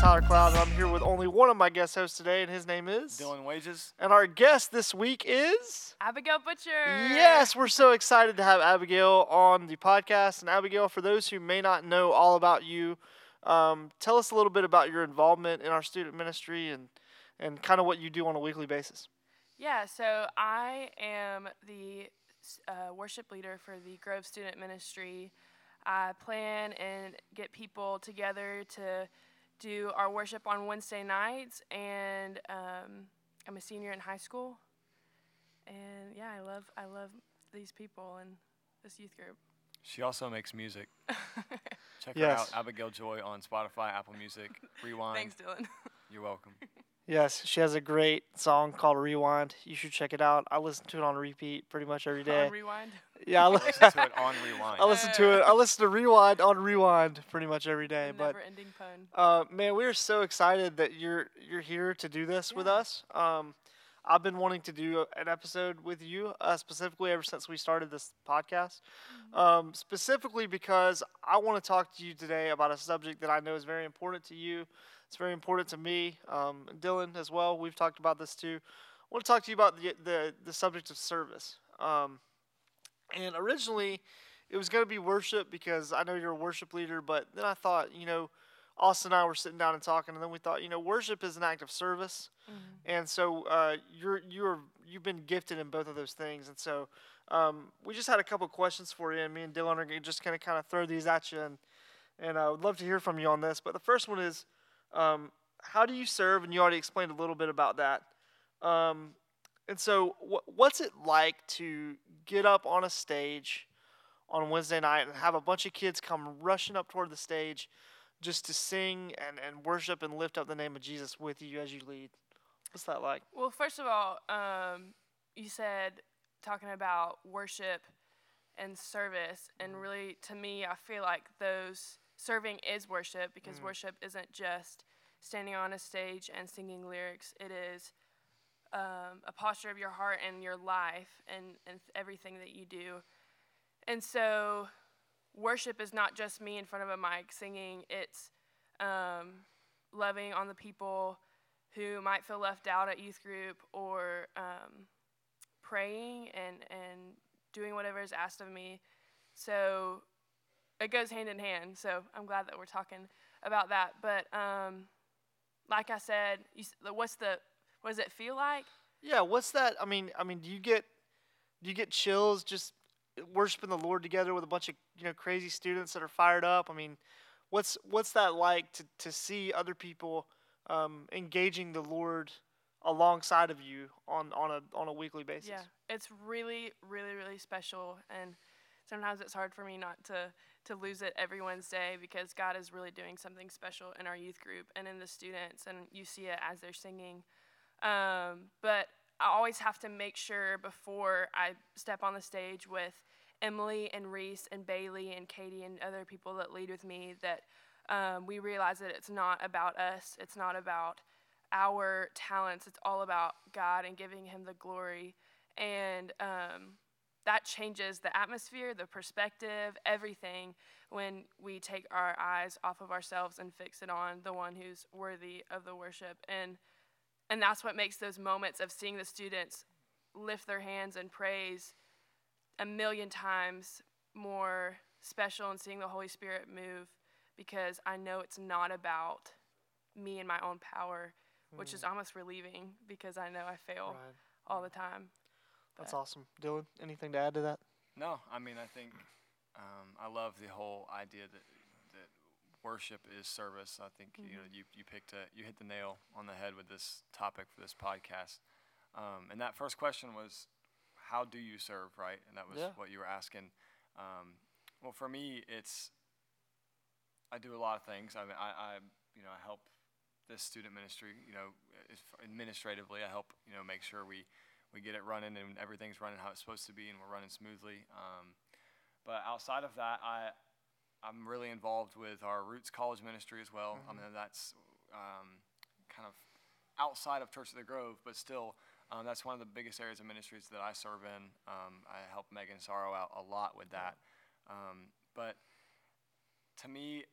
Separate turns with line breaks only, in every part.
Tyler Cloud, and I'm here with only one of my guest hosts today, and his name is
Dylan Wages.
And our guest this week is
Abigail Butcher.
Yes, we're so excited to have Abigail on the podcast. And Abigail, for those who may not know all about you, um, tell us a little bit about your involvement in our student ministry and and kind of what you do on a weekly basis.
Yeah, so I am the uh, worship leader for the Grove Student Ministry. I plan and get people together to do our worship on Wednesday nights, and um, I'm a senior in high school. And yeah, I love I love these people and this youth group.
She also makes music. Check her out, Abigail Joy, on Spotify, Apple Music, Rewind.
Thanks, Dylan.
You're welcome.
Yes, she has a great song called Rewind. You should check it out. I listen to it on repeat pretty much every day.
On rewind.
Yeah, I,
Listen to it on Rewind.
I listen to it. I listen to Rewind on Rewind pretty much every day. But
Never-ending pun.
Uh, man, we are so excited that you're you're here to do this with us. Um, I've been wanting to do an episode with you uh, specifically ever since we started this podcast. Um, specifically because I want to talk to you today about a subject that I know is very important to you. It's very important to me, um, Dylan as well. We've talked about this too. I want to talk to you about the the, the subject of service. Um, and originally, it was going to be worship because I know you're a worship leader. But then I thought, you know, Austin and I were sitting down and talking, and then we thought, you know, worship is an act of service, and so uh, you're you're you've been gifted in both of those things, and so um, we just had a couple questions for you, and me and Dylan are just gonna kind of throw these at you, and and I would love to hear from you on this. But the first one is, um, how do you serve? And you already explained a little bit about that. Um, and so, wh- what's it like to get up on a stage on Wednesday night and have a bunch of kids come rushing up toward the stage just to sing and, and worship and lift up the name of Jesus with you as you lead? What's that like?
Well, first of all, um, you said talking about worship and service, and really to me, I feel like those serving is worship because worship isn't just standing on a stage and singing lyrics. It is um, a posture of your heart and your life and, and everything that you do. And so, worship is not just me in front of a mic singing, it's um, loving on the people who might feel left out at youth group or um, praying and, and doing whatever is asked of me. So it goes hand in hand. So I'm glad that we're talking about that. But um, like I said, you, what's the what does it feel like?
Yeah, what's that? I mean, I mean, do you get do you get chills just worshiping the Lord together with a bunch of you know crazy students that are fired up? I mean, what's what's that like to to see other people um, engaging the Lord alongside of you on on a on a weekly basis?
Yeah, it's really, really, really special, and sometimes it's hard for me not to to lose it every Wednesday because God is really doing something special in our youth group and in the students, and you see it as they're singing. Um, but I always have to make sure before I step on the stage with Emily and Reese and Bailey and Katie and other people that lead with me that um, we realize that it's not about us. It's not about our talents. It's all about God and giving Him the glory. And um, that changes the atmosphere, the perspective, everything when we take our eyes off of ourselves and fix it on the one who's worthy of the worship. And and that's what makes those moments of seeing the students lift their hands and praise a million times more special and seeing the Holy Spirit move because I know it's not about me and my own power, which is hmm. almost relieving because I know I fail
Right.
all the time.
That's awesome, Dylan. Anything to add to that?
No, I mean, I think um, I love the whole idea that that worship is service. I think you know you, you picked a you hit the nail on the head with this topic for this podcast. Um, and that first question was, how do you serve, right? And that was
Yeah.
what you were asking. Um, well, for me, it's I do a lot of things. I mean, I, I you know I help this student ministry. You know, administratively, I help you know make sure we we get it running and everything's running how it's supposed to be and we're running smoothly. Um, but outside of that, I I'm really involved with our Roots College ministry as well. I mean, that's um, kind of outside of Church of the Grove, but still, um, that's one of the biggest areas of ministries that I serve in. Um, I help Megan Sorrow out a lot with that. Um, but to me,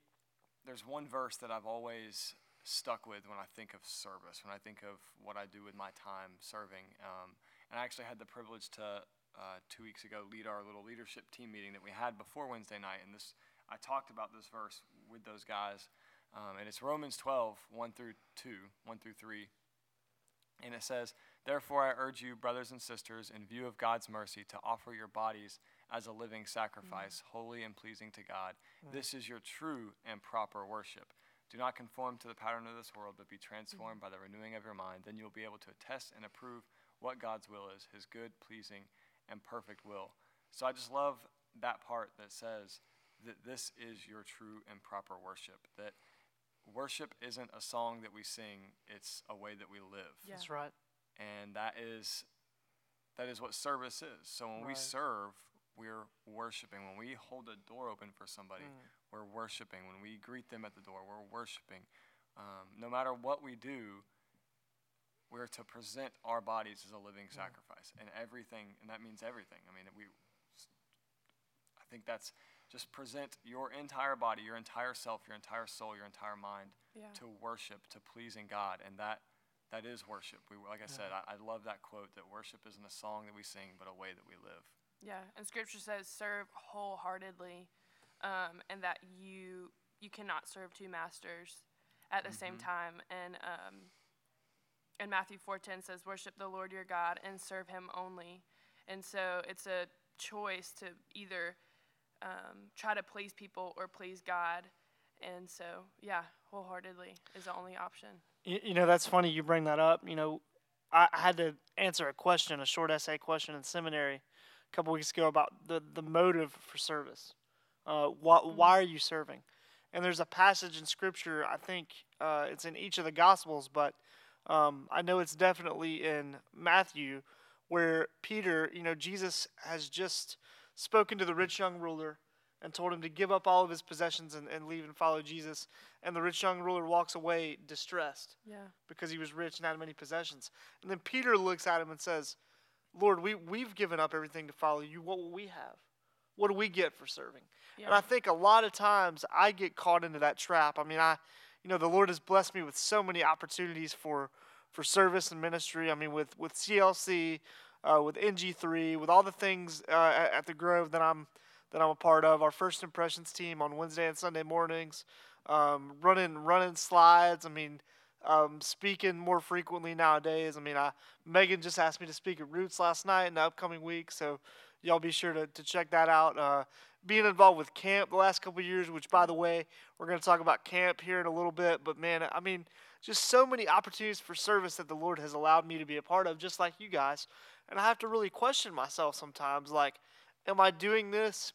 there's one verse that I've always stuck with when I think of service, when I think of what I do with my time serving. Um, and I actually had the privilege to uh, two weeks ago lead our little leadership team meeting that we had before Wednesday night, and this I talked about this verse with those guys, um, and it's Romans 12, 1 through 2, 1 through 3. And it says, Therefore, I urge you, brothers and sisters, in view of God's mercy, to offer your bodies as a living sacrifice, mm. holy and pleasing to God. Mm. This is your true and proper worship. Do not conform to the pattern of this world, but be transformed by the renewing of your mind. Then you'll be able to test and approve what God's will is, his good, pleasing, and perfect will. So I just love that part that says that this is your true and proper worship. That worship isn't a song that we sing, it's a way that we live.
Yeah. That's right.
And that is that is what service is. So when right. we serve, we're worshiping. When we hold a door open for somebody, mm. We're worshiping. When we greet them at the door, we're worshiping. Um, no matter what we do, we're to present our bodies as a living sacrifice and everything, and that means everything. I mean, we. I think that's just present your entire body, your entire self, your entire soul, your entire mind yeah. to worship, to pleasing God, and that that is worship. We, like I yeah. said, I, I, love that quote that worship isn't a song that we sing, but a way that we live.
Yeah, and Scripture says serve wholeheartedly, um, and that you you cannot serve two masters at the mm-hmm. same time. And um, and Matthew four ten says, "Worship the Lord your God and serve Him only." And so it's a choice to either um, try to please people or please God. And so, yeah, wholeheartedly is the only option.
You, you know, that's funny you bring that up. You know, I, I had to answer a question, a short essay question in seminary a couple weeks ago about the, the motive for service. Uh, why, mm-hmm. why are you serving? And there's a passage in Scripture, I think uh, it's in each of the Gospels, but um, I know it's definitely in Matthew, where Peter, you know, Jesus has just spoken to the rich young ruler and told him to give up all of his possessions and, and leave and follow Jesus. And the rich young ruler walks away distressed
yeah.
because he was rich and had many possessions. And then Peter looks at him and says, Lord, we, we've given up everything to follow you. What will we have? What do we get for serving? Yeah. And I think a lot of times I get caught into that trap. I mean, I, you know, the Lord has blessed me with so many opportunities for, for service and ministry. I mean, with, with CLC, uh, with NG3, with all the things uh, at, at, the Grove that I'm that I'm a part of. Our first impressions team on Wednesday and Sunday mornings, um, running running slides. I mean, um, speaking more frequently nowadays. I mean, I, Megan just asked me to speak at Roots last night in the upcoming week, so y'all be sure to, to check that out. Uh, being involved with camp the last couple years, which by the way, we're going to talk about camp here in a little bit. But man, I mean, just so many opportunities for service that the Lord has allowed me to be a part of, just like you guys. And I have to really question myself sometimes like, am I doing this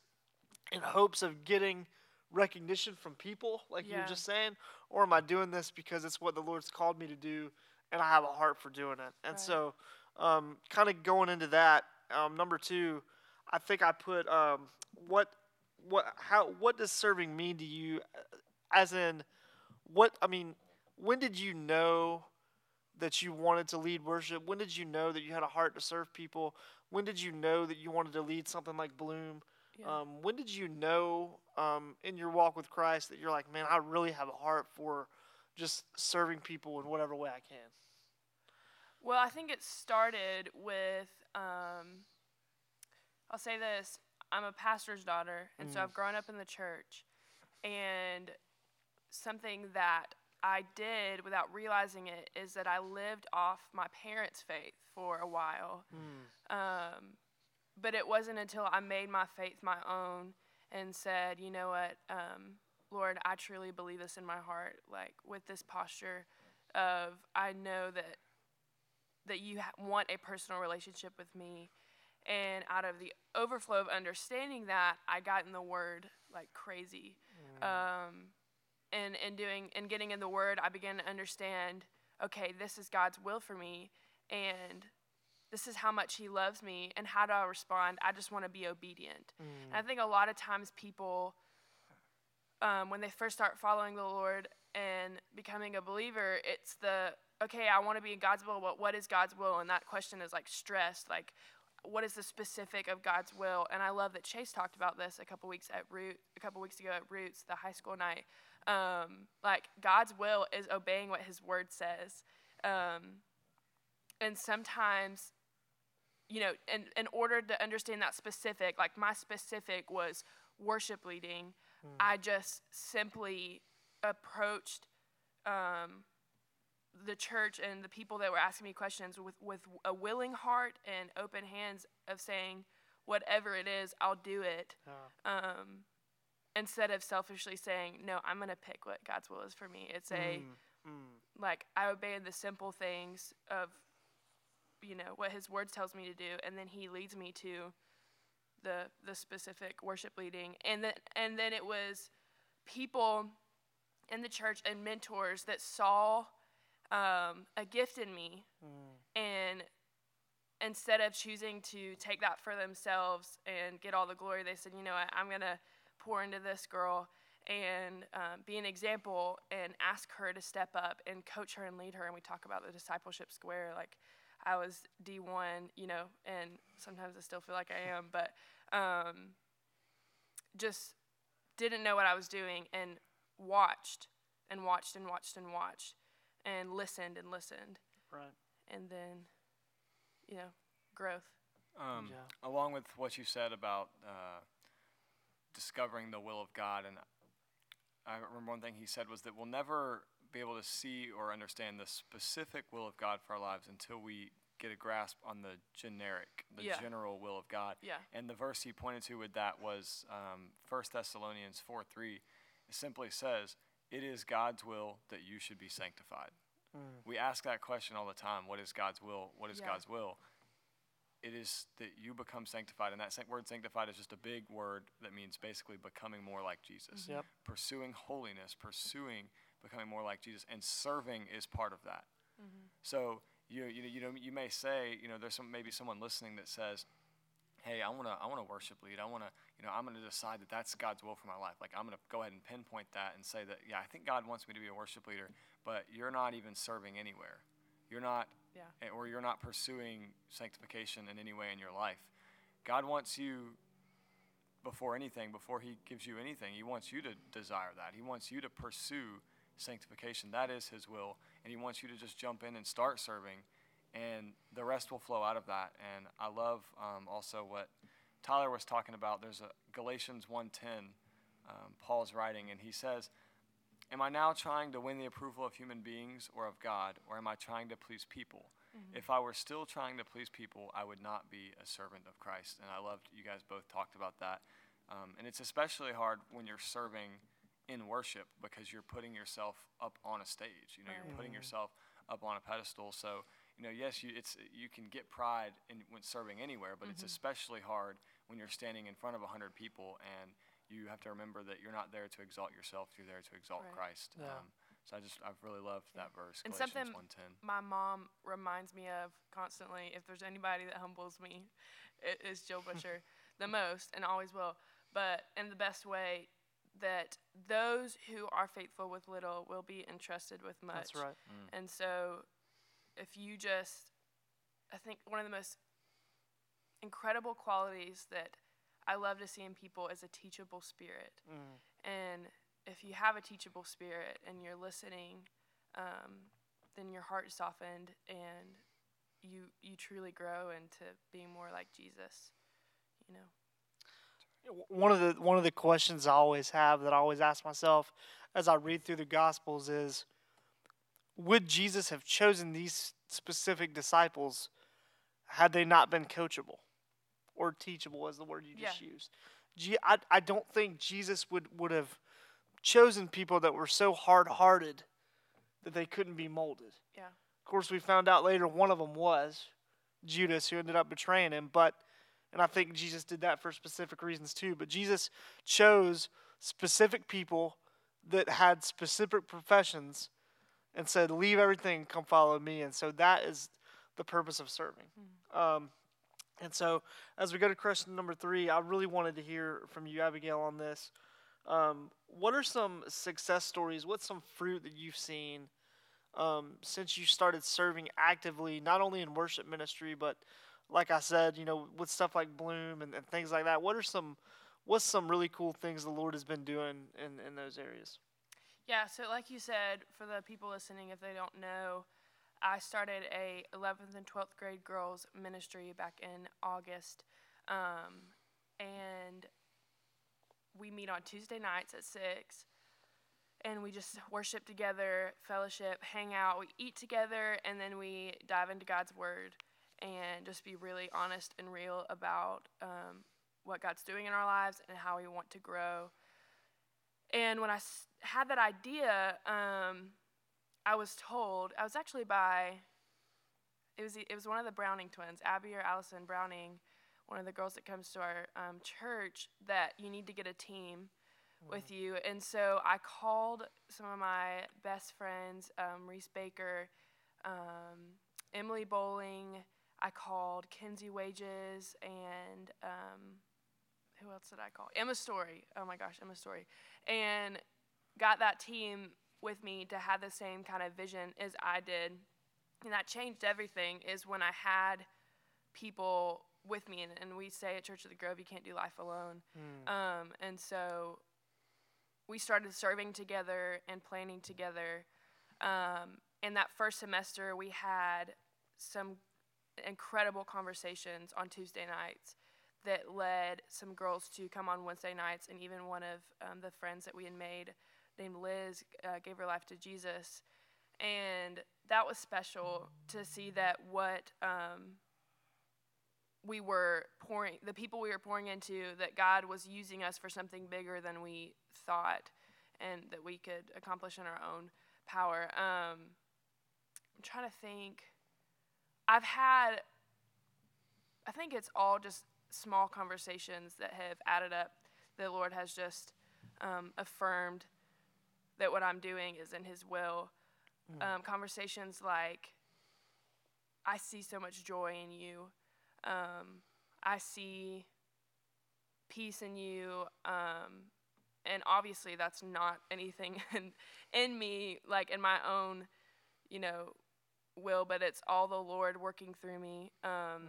in hopes of getting recognition from people, like yeah. you were just saying? Or am I doing this because it's what the Lord's called me to do and I have a heart for doing it? And right. so, um, kind of going into that, um, number two, I think I put um, what what how what does serving mean to you as in what I mean when did you know that you wanted to lead worship? When did you know that you had a heart to serve people? When did you know that you wanted to lead something like Bloom? Yeah. Um, when did you know um, in your walk with Christ that you're like, man, I really have a heart for just serving people in whatever way I can?
Well, I think it started with, um, I'll say this I'm a pastor's daughter, and mm. so I've grown up in the church. And something that I did without realizing it is that I lived off my parents' faith for a while. Mm. Um, but it wasn't until I made my faith my own and said, you know what, um, Lord, I truly believe this in my heart, like with this posture of I know that that you ha- want a personal relationship with me. And out of the overflow of understanding that, I got in the Word like crazy. Mm. Um, and and doing and getting in the word i began to understand okay this is god's will for me and this is how much he loves me and how do i respond i just want to be obedient mm. and i think a lot of times people um, when they first start following the lord and becoming a believer it's the okay i want to be in god's will but what is god's will and that question is like stressed like what is the specific of God's will? And I love that Chase talked about this a couple weeks at Root, a couple weeks ago at Roots, the high school night, Um, like God's will is obeying what His Word says, um, and sometimes, you know, in in order to understand that specific, like my specific was worship leading, I just simply approached um, the church and the people that were asking me questions with, with a willing heart and open hands of saying, whatever it is, I'll do it. Um, instead of selfishly saying, no, I'm going to pick what God's will is for me. It's a,
Mm, mm.
like, I obey the simple things of, you know, what his words tells me to do. And then he leads me to the, the specific worship leading. And then, and then it was people in the church and mentors that saw um, a gift in me.
Mm.
and instead of choosing to take that for themselves and get all the glory they said you know what? I'm going to pour into this girl and um, be an example and ask her to step up and coach her and lead her. And we talk about the discipleship square like i was d1 you know and sometimes i still feel like i am but um, just didn't know what i was doing and watched and watched and watched and watched and listened and listened
Right.
and then you know growth
Um,
Yeah.
Along with what you said about uh, discovering the will of God, and I remember one thing he said was that we'll never be able to see or understand the specific will of God for our lives until we get a grasp on the generic, the
Yeah.
general will of God.
yeah
And the verse he pointed to with that was um, 1 Thessalonians 4 3. It simply says, It is God's will that you should be sanctified.
Mm.
We ask that question all the time What is God's will? What is
Yeah.
God's will? It is that you become sanctified. And that word sanctified is just a big word that means basically becoming more like Jesus.
Yep.
Pursuing holiness, pursuing becoming more like Jesus, and serving is part of that.
Mm-hmm.
So you you know, you know you may say you know there's some maybe someone listening that says, hey I want to I want to worship lead I want to you know I'm going to decide that that's God's will for my life. Like I'm going to go ahead and pinpoint that and say that yeah I think God wants me to be a worship leader but you're not even serving anywhere. You're not
Yeah.
eh, or you're not pursuing sanctification in any way in your life. God wants you before anything before he gives you anything. He wants you to desire that. He wants you to pursue sanctification. That is his will and he wants you to just jump in and start serving and the rest will flow out of that. And i love um, also what tyler was talking about there's a galatians 1.10 um, paul's writing and he says am i now trying to win the approval of human beings or of god or am i trying to please people? If i were still trying to please people i would not be a servant of christ. And i loved you guys both talked about that. Um, and it's especially hard when you're serving in worship because you're putting yourself up on a stage you know you're putting yourself up on a pedestal. So you know yes you it's you can get pride in when serving anywhere but it's especially hard when you're standing in front of 100 people and you have to remember that you're not there to exalt yourself you're there to exalt
Right.
christ.
Yeah.
um, so i just i've really loved that verse
And
galatians
something-
110
my mom reminds me of constantly if there's anybody that humbles me it is jill butcher the most and always will. But in the best way that those who are faithful with little will be entrusted with much.
That's right.
and so if you just i think one of the most incredible qualities that i love to see in people is a teachable spirit
Mm.
and if you have a teachable spirit and you're listening, um, then your heart is softened and you you truly grow into being more like Jesus. You know.
One of the one of the questions I always have that I always ask myself as I read through the Gospels is, would Jesus have chosen these specific disciples had they not been coachable or teachable, as the word you just used? I, I don't think Jesus would, would have chosen people that were so hard hearted that they couldn't be molded.
Yeah.
Of course, we found out later one of them was Judas, who ended up betraying him. But, and I think Jesus did that for specific reasons too. But Jesus chose specific people that had specific professions and said, "Leave everything, come follow me." And so that is the purpose of serving. Um, and so, as we go to question number three, I really wanted to hear from you, Abigail, on this. Um, what are some success stories? What's some fruit that you've seen um, since you started serving actively, not only in worship ministry, but like I said, you know, with stuff like Bloom and, and things like that? What are some what's some really cool things the Lord has been doing in, in those areas?
Yeah, so like you said, for the people listening, if they don't know, I started a 11th and 12th grade girls ministry back in August, um, and we meet on Tuesday nights at six, and we just worship together, fellowship, hang out, we eat together, and then we dive into God's word and just be really honest and real about um, what God's doing in our lives and how we want to grow. And when I s- had that idea, um, I was told I was actually by it was it was one of the Browning twins, Abby or Allison Browning, one of the girls that comes to our um, church, that you need to get a team with you. And so I called some of my best friends, um, Reese Baker, um, Emily Bowling. I called Kenzie Wages and um, who else did I call? Emma Story. Oh my gosh, Emma Story. And got that team with me to have the same kind of vision as I did. And that changed everything is when I had people with me. And, and we say at Church of the Grove, you can't do life alone. Um, and so we started serving together and planning together. Um, in that first semester, we had some incredible conversations on Tuesday nights that led some girls to come on Wednesday nights, and even one of um, the friends that we had made, named Liz, uh, gave her life to Jesus. And that was special to see that what um, we were pouring, the people we were pouring into, that God was using us for something bigger than we thought and that we could accomplish in our own power. Um, I'm trying to think. I've had, I think it's all just small conversations that have added up. The Lord has just um, affirmed that what I'm doing is in His will. Um, conversations like, I see so much joy in you. Um, I see peace in you. Um, and obviously, that's not anything in, in me, like in my own, you know, will, but it's all the Lord working through me. Um,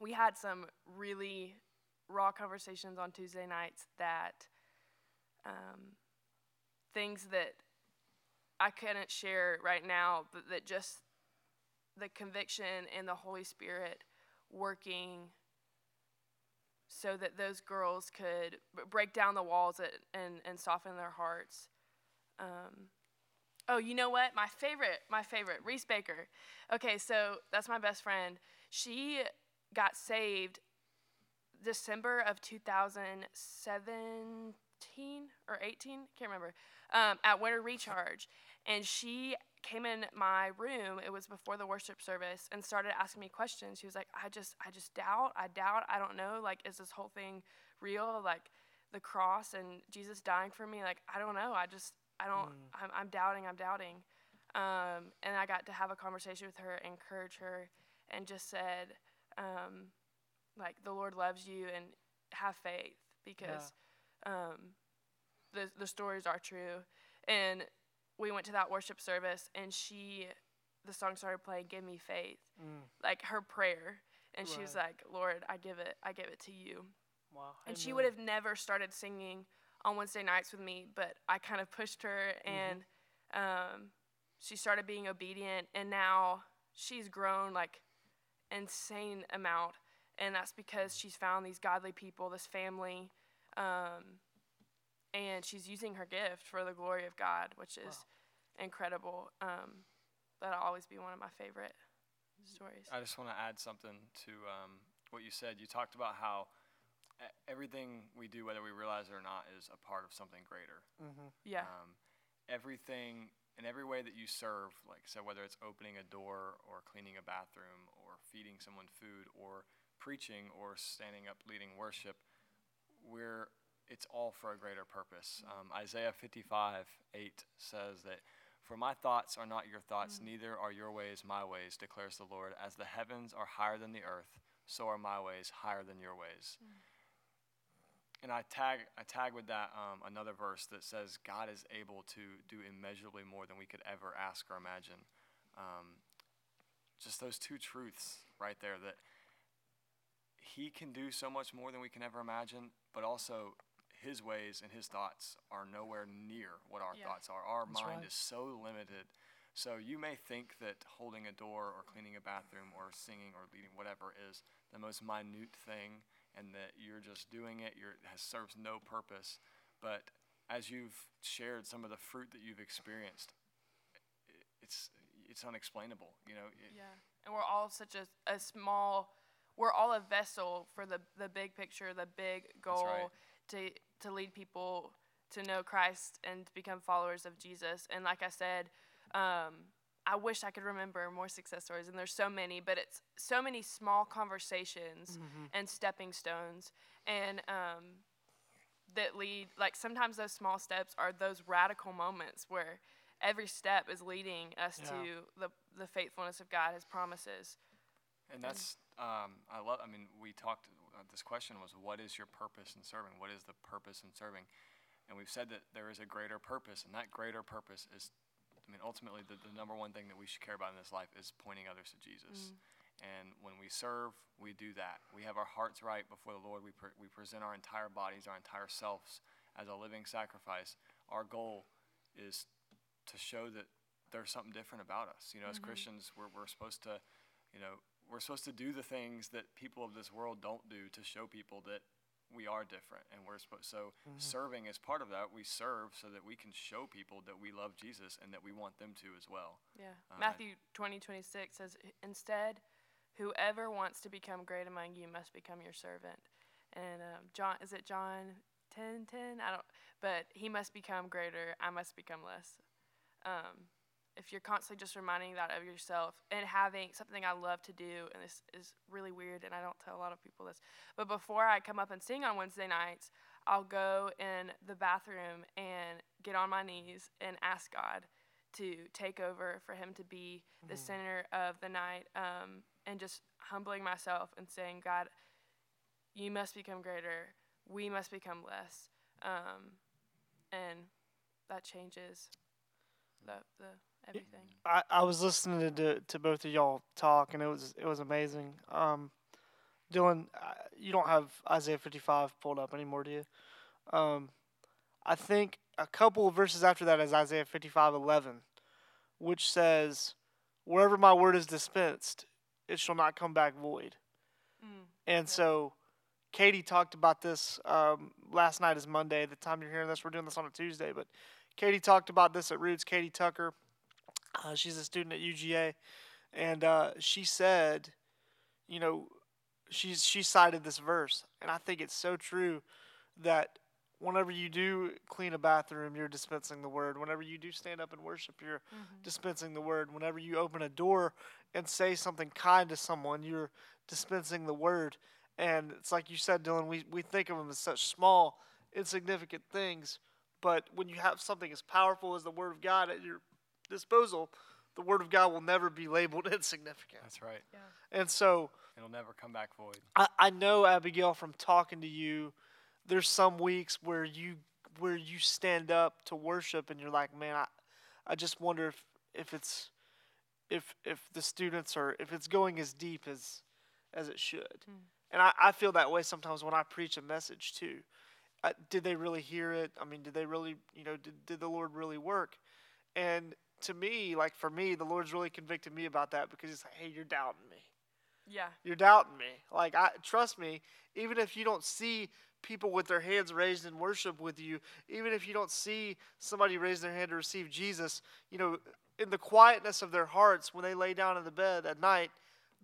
We had some really raw conversations on Tuesday nights that um, things that I couldn't share right now, but that just the conviction and the Holy Spirit working so that those girls could break down the walls and, and soften their hearts. Um, oh, you know what? My favorite, my favorite, Reese Baker. Okay, so that's my best friend. She got saved December of 2017 or 18, can't remember, um, at Winter Recharge. And she came in my room, it was before the worship service, and started asking me questions. She was like, I just, I just doubt, I doubt, I don't know, like, is this whole thing real? Like, the cross and Jesus dying for me, like, I don't know, I just, I don't, I'm, I'm doubting, I'm doubting. Um, and I got to have a conversation with her, encourage her, and just said, um, like, the Lord loves you and have faith because um, the, the stories are true. And we went to that worship service, and she, the song started playing, "Give Me Faith," like her prayer, and she was like, "Lord, I give it, I give it to you."
Wow.
And she would have never started singing on Wednesday nights with me, but I kind of pushed her, and um, she started being obedient, and now she's grown like insane amount, and that's because she's found these godly people, this family, um, and she's using her gift for the glory of God, which is incredible. Um, that'll always be one of my favorite stories.
I just want to add something to um, what you said. You talked about how e- everything we do, whether we realize it or not, is a part of something greater.
Yeah,
Um, everything in every way that you serve, like so, whether it's opening a door or cleaning a bathroom or feeding someone food or preaching or standing up leading worship, we're it's all for a greater purpose. Mm. Um, Isaiah 55 8 says that. For my thoughts are not your thoughts, mm. neither are your ways my ways, declares the Lord. As the heavens are higher than the earth, so are my ways higher than your ways. Mm. And I tag I tag with that um, another verse that says God is able to do immeasurably more than we could ever ask or imagine. Um, just those two truths right there that He can do so much more than we can ever imagine, but also his ways and his thoughts are nowhere near what our
Yeah.
thoughts are. Our
That's
mind
right.
is so limited. So you may think that holding a door or cleaning a bathroom or singing or leading whatever is the most minute thing and that you're just doing it, you're, it has serves no purpose. But as you've shared some of the fruit that you've experienced, it's it's unexplainable. You know,
Yeah, and we're all such a, a small. We're all a vessel for the the big picture, the big goal
right.
to to lead people to know Christ and to become followers of Jesus. And like I said, um, I wish I could remember more success stories, and there's so many, but it's so many small conversations and stepping stones, and um, that lead. Like sometimes those small steps are those radical moments where every step is leading us
Yeah.
to the the faithfulness of God, His promises.
And that's um, I love. I mean, we talked. Uh, this question was, "What is your purpose in serving? What is the purpose in serving?" And we've said that there is a greater purpose, and that greater purpose is, I mean, ultimately, the, the number one thing that we should care about in this life is pointing others to Jesus. Mm. And when we serve, we do that. We have our hearts right before the Lord. We pre- we present our entire bodies, our entire selves, as a living sacrifice. Our goal is to show that there's something different about us. You know, as mm-hmm. Christians, we're, we're supposed to, you know, we're supposed to do the things that people of this world don't do to show people that we are different. And we're supposed, so serving is part of that. We serve so that we can show people that we love Jesus and that we want them to as well.
Yeah.
Uh,
Matthew twenty twenty six says, "Instead, whoever wants to become great among you must become your servant." And um, John, is it John ten ten? I don't. But he must become greater. I must become less. Um, if you're constantly just reminding that of yourself and having something I love to do, and this is really weird, and I don't tell a lot of people this, but before I come up and sing on Wednesday nights, I'll go in the bathroom and get on my knees and ask God to take over, for Him to be the center of the night, um, and just humbling myself and saying, God, you must become greater, we must become less, um, and that changes the the everything.
I, I was listening to to both of y'all talk, and it was it was amazing. Um, Dylan, you don't have Isaiah fifty five pulled up anymore, do you? Um, I think a couple of verses after that is Isaiah fifty five eleven, which says, "Wherever my word is dispensed, it shall not come back void."
Mm.
And so, Katie talked about this um, last night is Monday. The time you're hearing this, we're doing this on a Tuesday, but Katie talked about this at Roots. Katie Tucker, uh, she's a student at UGA, and uh, she said, you know, she's she cited this verse, and I think it's so true that whenever you do clean a bathroom, you're dispensing the word. Whenever you do stand up and worship, you're dispensing the word. Whenever you open a door and say something kind to someone, you're dispensing the word. And it's like you said, Dylan, we, we think of them as such small, insignificant things. But when you have something as powerful as the Word of God at your disposal, the Word of God will never be labeled insignificant.
That's right. Yeah.
And so
It'll never come back void.
I, I know Abigail from talking to you, there's some weeks where you where you stand up to worship and you're like, man, I, I just wonder if, if it's if if the students are if it's going as deep as as it should. And I, I feel that way sometimes when I preach a message too. Uh, did they really hear it? I mean, did they really, you know, did, did the Lord really work? And to me, like for me, the Lord's really convicted me about that because He's like, hey, you're doubting me
Yeah.
you're doubting me. Like I trust me, even if you don't see people with their hands raised in worship with you, even if you don't see somebody raise their hand to receive Jesus, you know, in the quietness of their hearts when they lay down in the bed at night,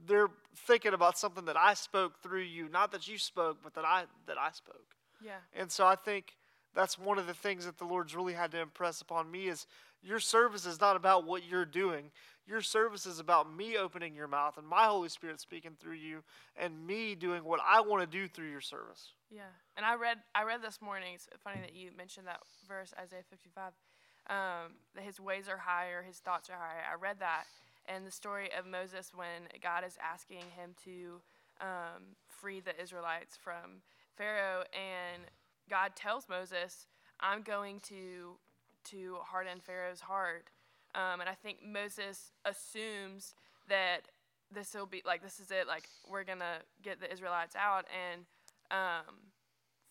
they're thinking about something that I spoke through you, not that you spoke, but that I that I spoke.
Yeah.
And so I think that's one of the things that the Lord's really had to impress upon me is your service is not about what you're doing. Your service is about me opening your mouth and my Holy Spirit speaking through you and me doing what I want to do through your service.
Yeah, and I read I read this morning. It's funny that you mentioned that verse Isaiah 55. Um, that his ways are higher, his thoughts are higher. I read that, and the story of Moses when God is asking him to um, free the Israelites from Pharaoh, and God tells Moses, "I'm going to to harden Pharaoh's heart." Um, and I think Moses assumes that this will be like this is it, like we're gonna get the Israelites out, and um,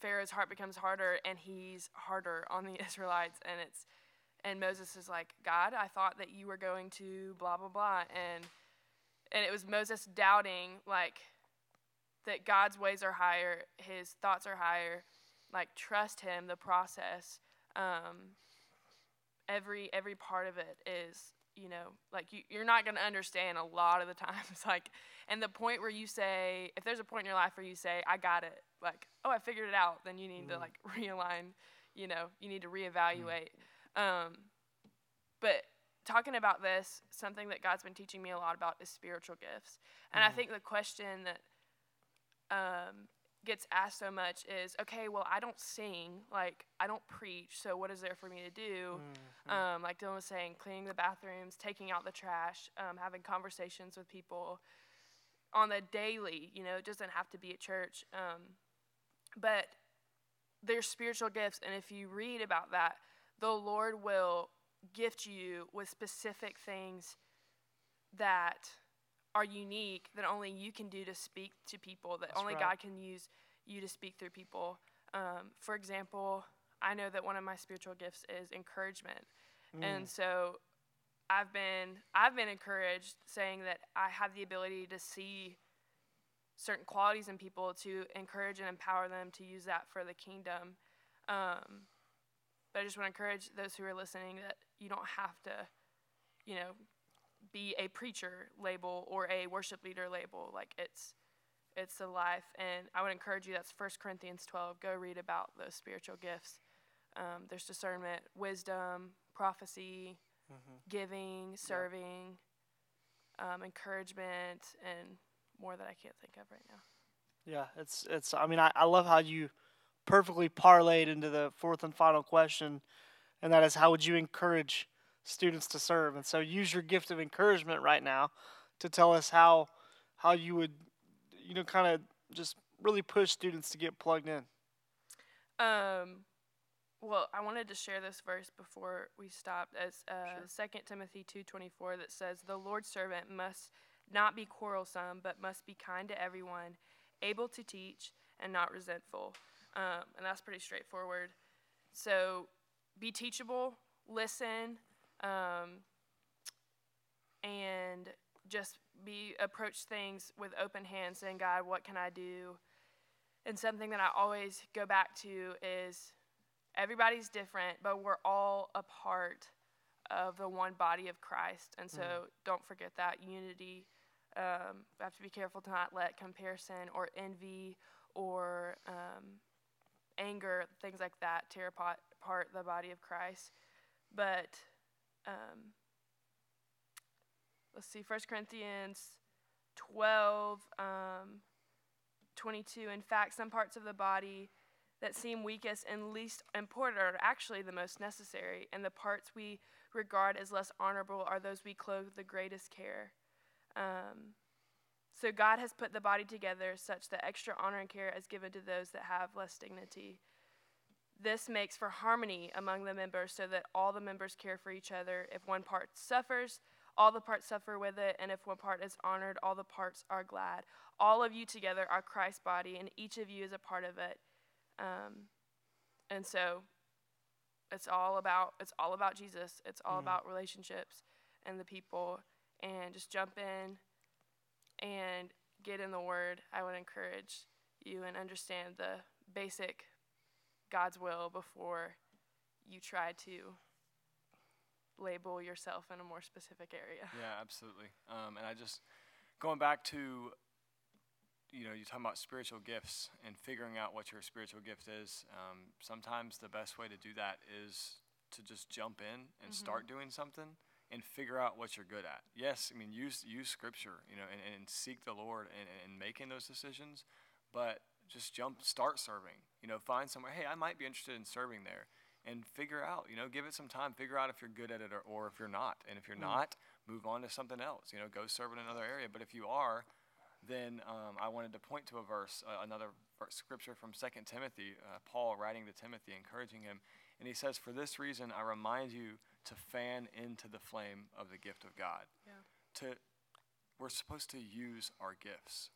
Pharaoh's heart becomes harder and he's harder on the Israelites and it's and Moses is like, God, I thought that you were going to blah blah blah and and it was Moses doubting like that God's ways are higher, his thoughts are higher, like trust him, the process. Um, every every part of it is you know like you, you're not going to understand a lot of the times like and the point where you say if there's a point in your life where you say i got it like oh i figured it out then you need mm. to like realign you know you need to reevaluate mm. um, but talking about this something that god's been teaching me a lot about is spiritual gifts and mm. i think the question that um, gets asked so much is okay well i don't sing like i don't preach so what is there for me to do mm-hmm. um, like dylan was saying cleaning the bathrooms taking out the trash um, having conversations with people on the daily you know it doesn't have to be at church um, but there's spiritual gifts and if you read about that the lord will gift you with specific things that are unique that only you can do to speak to people, that That's only right. God can use you to speak through people. Um, for example, I know that one of my spiritual gifts is encouragement. Mm. And so I've been I've been encouraged saying that I have the ability to see certain qualities in people to encourage and empower them to use that for the kingdom. Um, but I just want to encourage those who are listening that you don't have to, you know, be a preacher label or a worship leader label. Like it's it's a life, and I would encourage you. That's 1 Corinthians 12. Go read about those spiritual gifts. Um, there's discernment, wisdom, prophecy, mm-hmm. giving, serving, yeah. um, encouragement, and more that I can't think of right now.
Yeah, it's it's. I mean, I, I love how you perfectly parlayed into the fourth and final question, and that is how would you encourage students to serve. And so use your gift of encouragement right now to tell us how how you would you know kind of just really push students to get plugged in.
Um well, I wanted to share this verse before we stopped as uh, sure. 2 Timothy 2:24 that says the Lord's servant must not be quarrelsome but must be kind to everyone, able to teach and not resentful. Um, and that's pretty straightforward. So be teachable, listen, um, and just be approach things with open hands, saying, God, what can I do? And something that I always go back to is everybody's different, but we're all a part of the one body of Christ. And so mm. don't forget that unity. Um, we have to be careful to not let comparison or envy or um, anger, things like that, tear apart, apart the body of Christ. But um, let's see, 1 Corinthians 12, um, 22. In fact, some parts of the body that seem weakest and least important are actually the most necessary, and the parts we regard as less honorable are those we clothe the greatest care. Um, so God has put the body together such that extra honor and care is given to those that have less dignity. This makes for harmony among the members so that all the members care for each other. If one part suffers, all the parts suffer with it, and if one part is honored, all the parts are glad. All of you together are Christ's body, and each of you is a part of it. Um, and so it's all about it's all about Jesus. It's all mm. about relationships and the people and just jump in and get in the word. I would encourage you and understand the basic God's will before you try to label yourself in a more specific area.
Yeah, absolutely. Um, and I just going back to you know you're talking about spiritual gifts and figuring out what your spiritual gift is. Um, sometimes the best way to do that is to just jump in and mm-hmm. start doing something and figure out what you're good at. Yes, I mean use use scripture, you know, and, and seek the Lord and, and making those decisions, but just jump, start serving. You know, find somewhere. Hey, I might be interested in serving there, and figure out. You know, give it some time. Figure out if you're good at it or, or if you're not. And if you're mm. not, move on to something else. You know, go serve in another area. But if you are, then um, I wanted to point to a verse, uh, another verse, scripture from Second Timothy. Uh, Paul writing to Timothy, encouraging him, and he says, "For this reason, I remind you to fan into the flame of the gift of God."
Yeah.
To we're supposed to use our gifts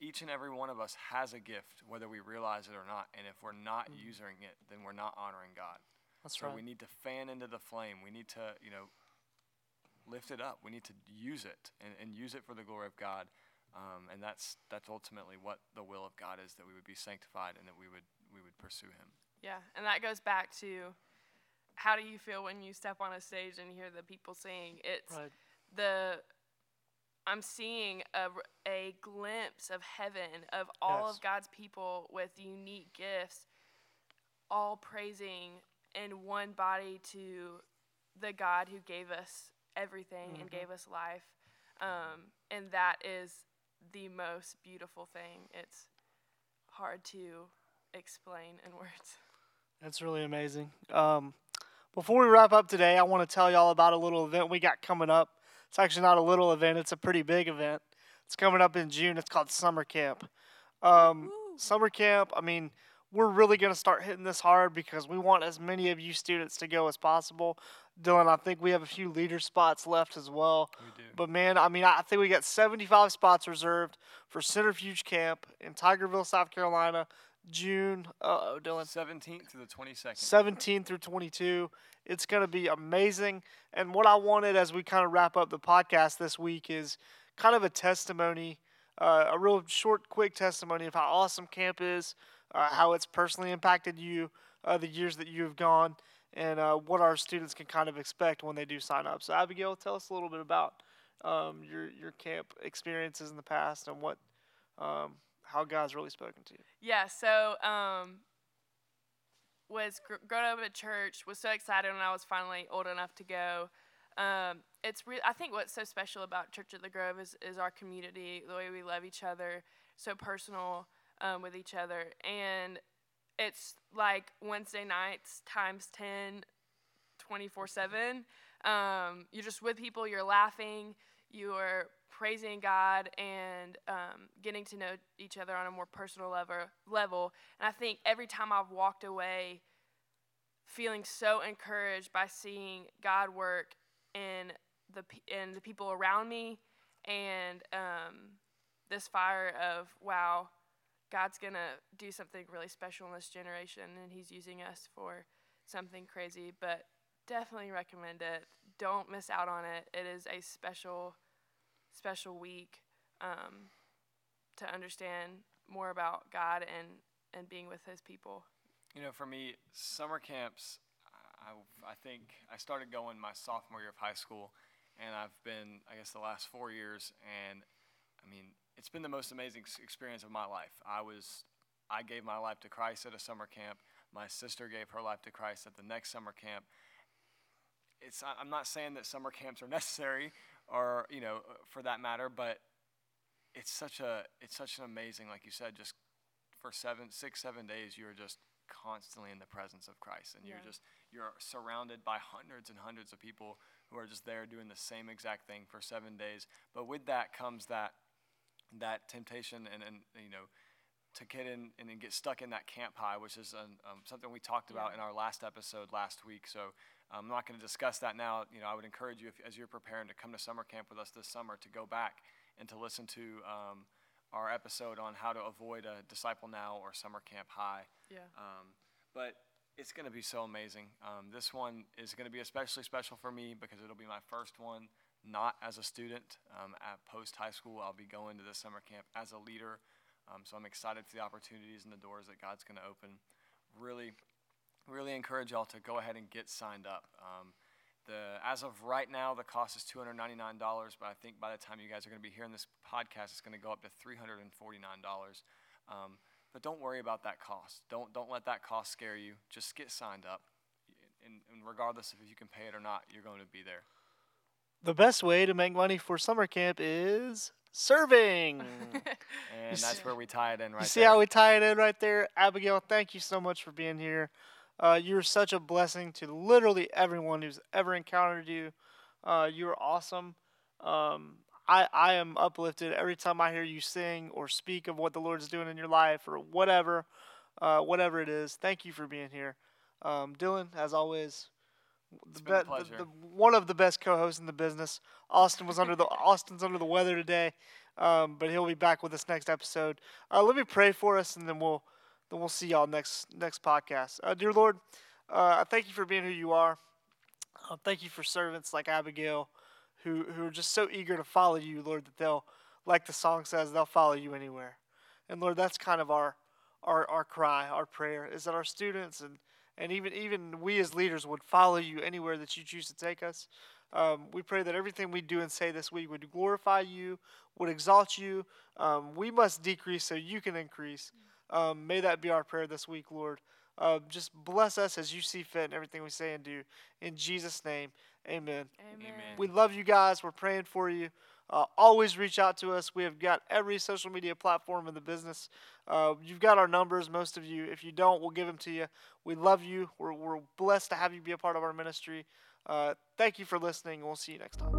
each and every one of us has a gift, whether we realize it or not. And if we're not using it, then we're not honoring God.
That's
so
right.
we need to fan into the flame. We need to, you know, lift it up. We need to use it and, and use it for the glory of God. Um, and that's that's ultimately what the will of God is that we would be sanctified and that we would we would pursue Him.
Yeah, and that goes back to how do you feel when you step on a stage and hear the people sing? It's
Right.
the I'm seeing a glimpse of heaven of all
Yes.
of God's people with unique gifts, all praising in one body to the God who gave us everything and
Mhm.
gave us life. Um, and that is the most beautiful thing. It's hard to explain in words.
That's really amazing. Um, before we wrap up today, I want to tell y'all about a little event we got coming up. It's actually not a little event; it's a pretty big event. It's coming up in June. It's called Summer Camp. Um, summer camp. I mean, we're really going to start hitting this hard because we want as many of you students to go as possible. Dylan, I think we have a few leader spots left as well.
We do.
But man, I mean, I think we got 75 spots reserved for Centrifuge Camp in Tigerville, South Carolina, June. Uh oh, Dylan.
17th to the 22nd.
17 through 22. It's going to be amazing. And what I wanted as we kind of wrap up the podcast this week is kind of a testimony, uh, a real short, quick testimony of how awesome camp is, uh, how it's personally impacted you, uh, the years that you have gone, and uh, what our students can kind of expect when they do sign up. So, Abigail, tell us a little bit about um, your your camp experiences in the past and what um, how God's really spoken to you.
Yeah, so um, was gr- growing up at church. Was so excited when I was finally old enough to go. Um, it's re- I think what's so special about Church at the Grove is is our community, the way we love each other, so personal um, with each other, and it's like Wednesday nights times 10, 24 seven. Um, you're just with people. You're laughing. You are praising God and um, getting to know each other on a more personal level. Level, and I think every time I've walked away, feeling so encouraged by seeing God work in the in the people around me, and um, this fire of wow, God's gonna do something really special in this generation, and He's using us for something crazy. But definitely recommend it. Don't miss out on it. It is a special, special week um, to understand more about God and and being with His people.
You know, for me, summer camps, I, I think I started going my sophomore year of high school, and I've been, I guess, the last four years, and I mean, it's been the most amazing experience of my life. I was, I gave my life to Christ at a summer camp. My sister gave her life to Christ at the next summer camp. It's, I'm not saying that summer camps are necessary, or you know, for that matter, but it's such a, it's such an amazing, like you said, just for seven, six, seven days, you're just constantly in the presence of Christ, and you're just you're surrounded by hundreds and hundreds of people who are just there doing the same exact thing for seven days. But with that comes that that temptation and and you know to get in and then get stuck in that camp high, which is um, um, something we talked about in our last episode last week. So I'm not going to discuss that now. You know, I would encourage you if, as you're preparing to come to summer camp with us this summer to go back and to listen to um, our episode on how to avoid a disciple now or summer camp high.
Yeah.
Um, but it's going to be so amazing. Um, this one is going to be especially special for me because it'll be my first one not as a student um, at post high school. I'll be going to this summer camp as a leader. Um, so I'm excited for the opportunities and the doors that God's going to open. Really, really encourage y'all to go ahead and get signed up. Um, the as of right now, the cost is two hundred ninety nine dollars, but I think by the time you guys are going to be hearing this podcast, it's going to go up to three hundred and forty nine dollars. Um, but don't worry about that cost. Don't don't let that cost scare you. Just get signed up, and, and regardless of if you can pay it or not, you're going to be there.
The best way to make money for summer camp is serving.
And that's where we tie it in right
you see
there.
how we tie it in right there? Abigail, thank you so much for being here. Uh, you're such a blessing to literally everyone who's ever encountered you. Uh, you're awesome. Um, I, I am uplifted every time I hear you sing or speak of what the Lord's doing in your life or whatever, uh, whatever it is. Thank you for being here. Um, Dylan, as always, the, be- the, the one of the best co-hosts in the business. Austin was under the Austin's under the weather today, um, but he'll be back with us next episode. Uh, let me pray for us, and then we'll then we'll see y'all next next podcast. Uh, dear Lord, uh, I thank you for being who you are. Uh, thank you for servants like Abigail, who who are just so eager to follow you, Lord, that they'll like the song says they'll follow you anywhere. And Lord, that's kind of our our our cry, our prayer is that our students and and even even we as leaders would follow you anywhere that you choose to take us. Um, we pray that everything we do and say this week would glorify you, would exalt you. Um, we must decrease so you can increase. Um, may that be our prayer this week, Lord. Uh, just bless us as you see fit in everything we say and do. In Jesus' name, amen.
Amen.
We love you guys. We're praying for you. Uh, always reach out to us. We have got every social media platform in the business. Uh, you've got our numbers, most of you. If you don't, we'll give them to you. We love you. We're, we're blessed to have you be a part of our ministry. Uh, thank you for listening. We'll see you next time.